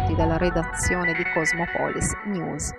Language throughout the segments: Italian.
commentati dalla redazione di Cosmopolis News.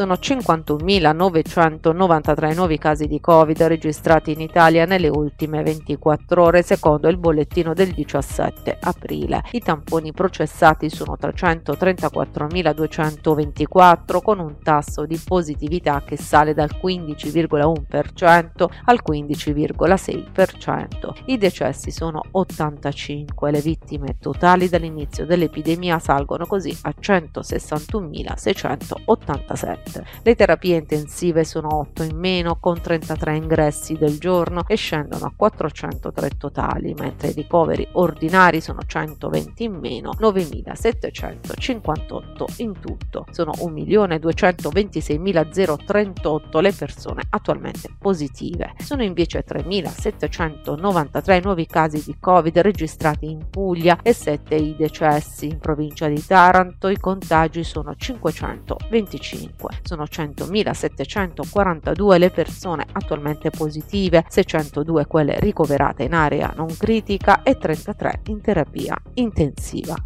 Sono 51.993 nuovi casi di Covid registrati in Italia nelle ultime 24 ore secondo il bollettino del 17 aprile. I tamponi processati sono 334.224 con un tasso di positività che sale dal 15,1% al 15,6%. I decessi sono 85, le vittime totali dall'inizio dell'epidemia salgono così a 161.687. Le terapie intensive sono 8 in meno con 33 ingressi del giorno e scendono a 403 totali, mentre i ricoveri ordinari sono 120 in meno, 9.758 in tutto. Sono 1.226.038 le persone attualmente positive. Sono invece 3.793 nuovi casi di Covid registrati in Puglia e 7 i decessi. In provincia di Taranto i contagi sono 525 sono 100.742 le persone attualmente positive, 602 quelle ricoverate in area non critica e 33 in terapia intensiva.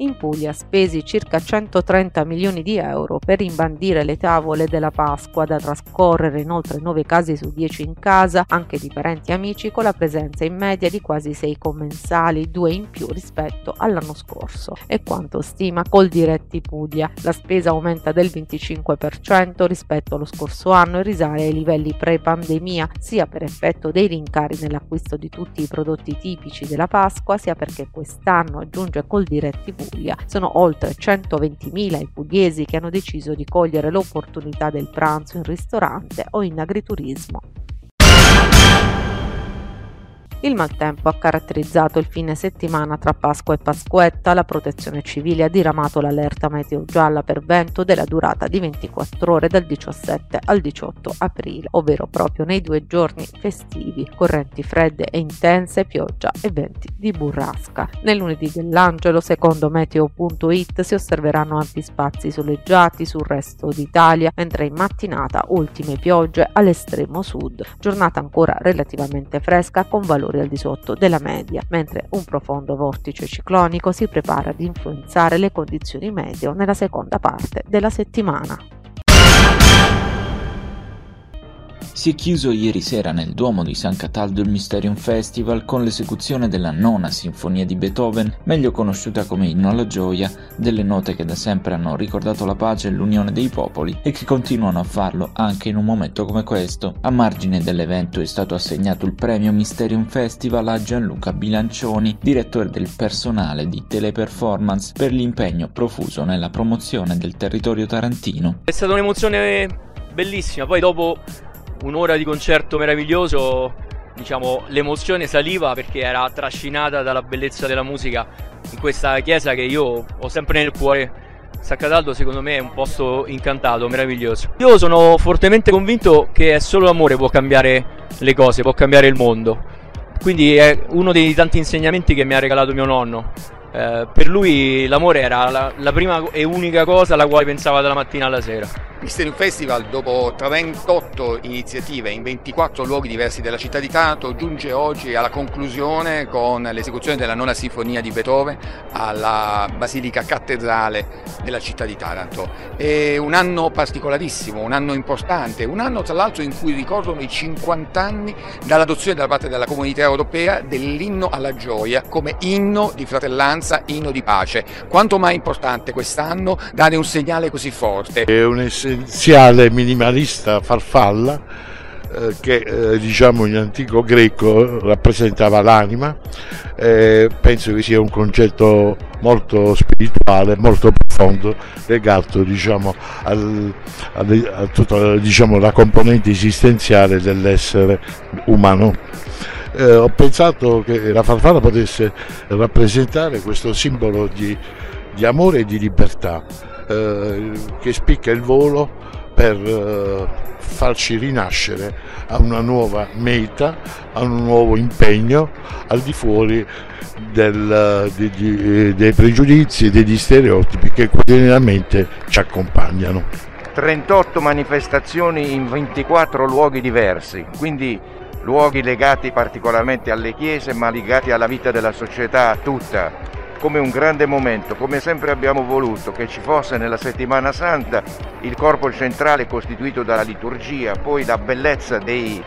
In Puglia spesi circa 130 milioni di euro per imbandire le tavole della Pasqua da trascorrere in oltre 9 casi su 10 in casa, anche di parenti e amici, con la presenza in media di quasi 6 commensali, due in più rispetto all'anno scorso. E quanto stima col Diretti Puglia. La spesa aumenta del 25% rispetto allo scorso anno e risale ai livelli pre-pandemia, sia per effetto dei rincari nell'acquisto di tutti i prodotti tipici della Pasqua, sia perché quest'anno, aggiunge col Diretti Puglia, Puglia. Sono oltre 120.000 i pugliesi che hanno deciso di cogliere l'opportunità del pranzo in ristorante o in agriturismo. Il maltempo ha caratterizzato il fine settimana tra Pasqua e Pasquetta. La protezione civile ha diramato l'allerta meteo gialla per vento della durata di 24 ore dal 17 al 18 aprile, ovvero proprio nei due giorni festivi, correnti fredde e intense, pioggia e venti di burrasca. Nel lunedì dell'Angelo, secondo meteo.it, si osserveranno ampi spazi soleggiati sul resto d'Italia, mentre in mattinata ultime piogge all'estremo sud. Giornata ancora relativamente fresca con valori valori al di sotto della media, mentre un profondo vortice ciclonico si prepara ad influenzare le condizioni meteo nella seconda parte della settimana. Si è chiuso ieri sera nel Duomo di San Cataldo il Mysterium Festival con l'esecuzione della nona sinfonia di Beethoven, meglio conosciuta come Inno alla gioia, delle note che da sempre hanno ricordato la pace e l'unione dei popoli e che continuano a farlo anche in un momento come questo. A margine dell'evento è stato assegnato il premio Mysterium Festival a Gianluca Bilancioni, direttore del personale di Teleperformance, per l'impegno profuso nella promozione del territorio tarantino. È stata un'emozione bellissima, poi dopo un'ora di concerto meraviglioso, diciamo, l'emozione saliva perché era trascinata dalla bellezza della musica in questa chiesa che io ho sempre nel cuore. San Cataldo secondo me è un posto incantato, meraviglioso. Io sono fortemente convinto che solo l'amore può cambiare le cose, può cambiare il mondo. Quindi è uno dei tanti insegnamenti che mi ha regalato mio nonno. Eh, per lui l'amore era la, la prima e unica cosa alla quale pensava dalla mattina alla sera. Mysterium Festival, dopo 38 iniziative in 24 luoghi diversi della città di Taranto, giunge oggi alla conclusione con l'esecuzione della nona sinfonia di Beethoven alla Basilica Cattedrale della città di Taranto. È un anno particolarissimo, un anno importante, un anno tra l'altro in cui ricorrono i 50 anni dall'adozione da parte della comunità europea dell'inno alla gioia come inno di fratellanza, inno di pace. Quanto mai importante quest'anno dare un segnale così forte? È un essenziale minimalista farfalla eh, che eh, diciamo in antico greco rappresentava l'anima, eh, penso che sia un concetto molto spirituale, molto profondo, legato diciamo, al, al, a tutta diciamo, la componente esistenziale dell'essere umano. Eh, ho pensato che la farfalla potesse rappresentare questo simbolo di, di amore e di libertà eh, che spicca il volo per eh, farci rinascere a una nuova meta, a un nuovo impegno al di fuori del, di, di, dei pregiudizi e degli stereotipi che quotidianamente ci accompagnano. 38 manifestazioni in 24 luoghi diversi, quindi luoghi legati particolarmente alle chiese ma legati alla vita della società tutta, come un grande momento, come sempre abbiamo voluto che ci fosse nella settimana santa il corpo centrale costituito dalla liturgia, poi la bellezza dei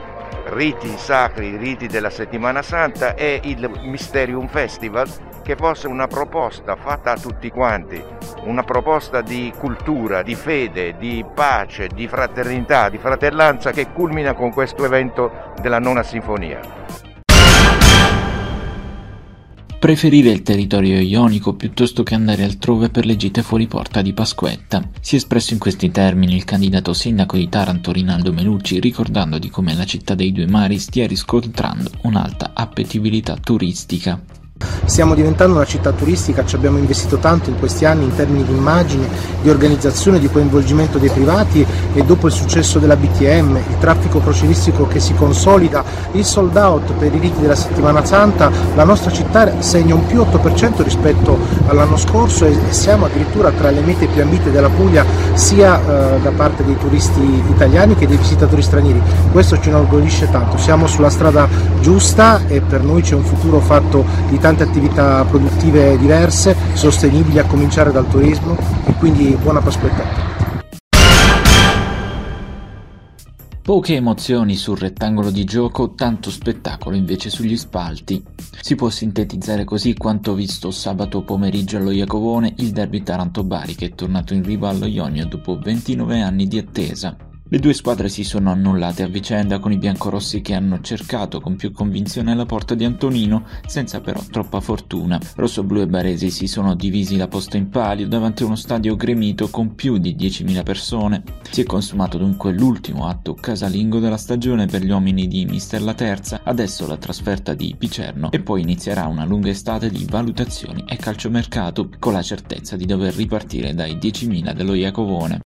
riti sacri, i riti della settimana santa e il Mysterium Festival che fosse una proposta fatta a tutti quanti, una proposta di cultura, di fede, di pace, di fraternità, di fratellanza che culmina con questo evento della nona sinfonia. Preferire il territorio ionico piuttosto che andare altrove per le gite fuori porta di Pasquetta. Si è espresso in questi termini il candidato sindaco di Taranto Rinaldo Melucci ricordando di come la città dei due mari stia riscontrando un'alta appetibilità turistica. Stiamo diventando una città turistica, ci abbiamo investito tanto in questi anni in termini di immagine, di organizzazione, di coinvolgimento dei privati e dopo il successo della BTM, il traffico croceristico che si consolida, il sold out per i riti della settimana santa, la nostra città segna un più 8% rispetto all'anno scorso e siamo addirittura tra le mete più ambite della Puglia sia eh, da parte dei turisti italiani che dei visitatori stranieri. Questo ci inorgoglisce tanto, siamo sulla strada giusta e per noi c'è un futuro fatto di tante attività produttive diverse, sostenibili a cominciare dal turismo e quindi buona prospettiva. Poche emozioni sul rettangolo di gioco, tanto spettacolo invece sugli spalti. Si può sintetizzare così quanto visto sabato pomeriggio allo Iacovone il derby Taranto-Bari che è tornato in riva allo Ionio dopo 29 anni di attesa. Le due squadre si sono annullate a vicenda con i biancorossi che hanno cercato con più convinzione la porta di Antonino, senza però troppa fortuna. Rossoblu e Baresi si sono divisi la posta in palio davanti a uno stadio gremito con più di 10.000 persone. Si è consumato dunque l'ultimo atto casalingo della stagione per gli uomini di Mister La Terza, adesso la trasferta di Picerno e poi inizierà una lunga estate di valutazioni e calciomercato con la certezza di dover ripartire dai 10.000 dello Iacovone.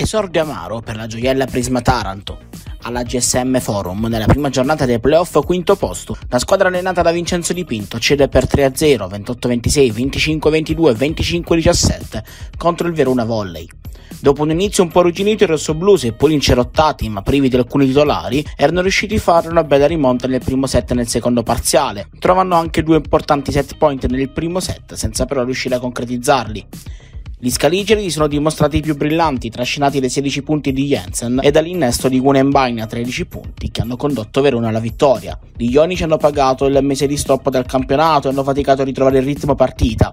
Esordio amaro per la gioiella Prisma Taranto. Alla GSM Forum, nella prima giornata dei playoff, quinto posto. La squadra allenata da Vincenzo Di Pinto cede per 3-0, 28-26, 25-22 25-17 contro il Verona Volley. Dopo un inizio un po' arrugginito, i rossoblù, seppur incerottati ma privi di alcuni titolari, erano riusciti a fare una bella rimonta nel primo set e nel secondo parziale. Trovano anche due importanti set point nel primo set, senza però riuscire a concretizzarli. Gli scaligeri si sono dimostrati più brillanti, trascinati dai 16 punti di Jensen e dall'innesto di Gunenbain a 13 punti, che hanno condotto Verona alla vittoria. Gli ionici hanno pagato il mese di stop dal campionato e hanno faticato a ritrovare il ritmo partita.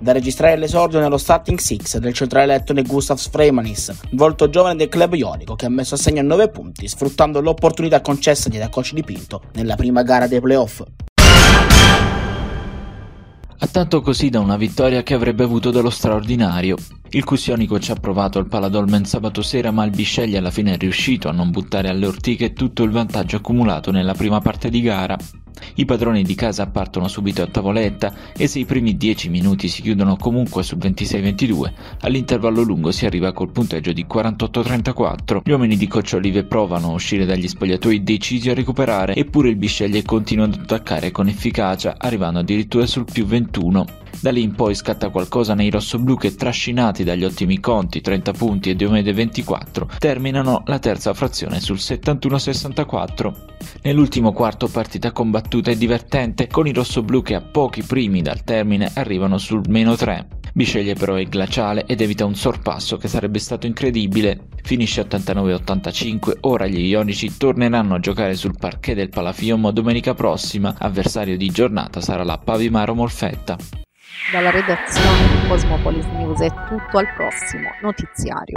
Da registrare l'esordio nello starting six del centrale lettone Gustav Fremanis, volto giovane del club ionico che ha messo a segno 9 punti, sfruttando l'opportunità concessagli da coach di Pinto nella prima gara dei playoff. Ha tanto così da una vittoria che avrebbe avuto dello straordinario. Il Cusionico ci ha provato al Paladolmen sabato sera ma il Bisceglie alla fine è riuscito a non buttare alle ortiche tutto il vantaggio accumulato nella prima parte di gara. I padroni di casa partono subito a tavoletta e se i primi 10 minuti si chiudono comunque sul 26-22, all'intervallo lungo si arriva col punteggio di 48-34. Gli uomini di Coach Olive provano a uscire dagli spogliatoi decisi a recuperare, eppure il Bisceglie continua ad attaccare con efficacia, arrivando addirittura sul più 21. Da lì in poi scatta qualcosa nei rossoblù che, trascinati dagli ottimi conti, 30 punti e Diomede 24, terminano la terza frazione sul 71-64. Nell'ultimo quarto partita combattuta e divertente, con i rossoblù che a pochi primi dal termine arrivano sul meno 3. Bisceglie però è glaciale ed evita un sorpasso che sarebbe stato incredibile. Finisce 89-85, ora gli ionici torneranno a giocare sul parquet del Palafiomo domenica prossima, avversario di giornata sarà la Pavimaro Molfetta. Dalla redazione di Cosmopolis News è tutto al prossimo notiziario.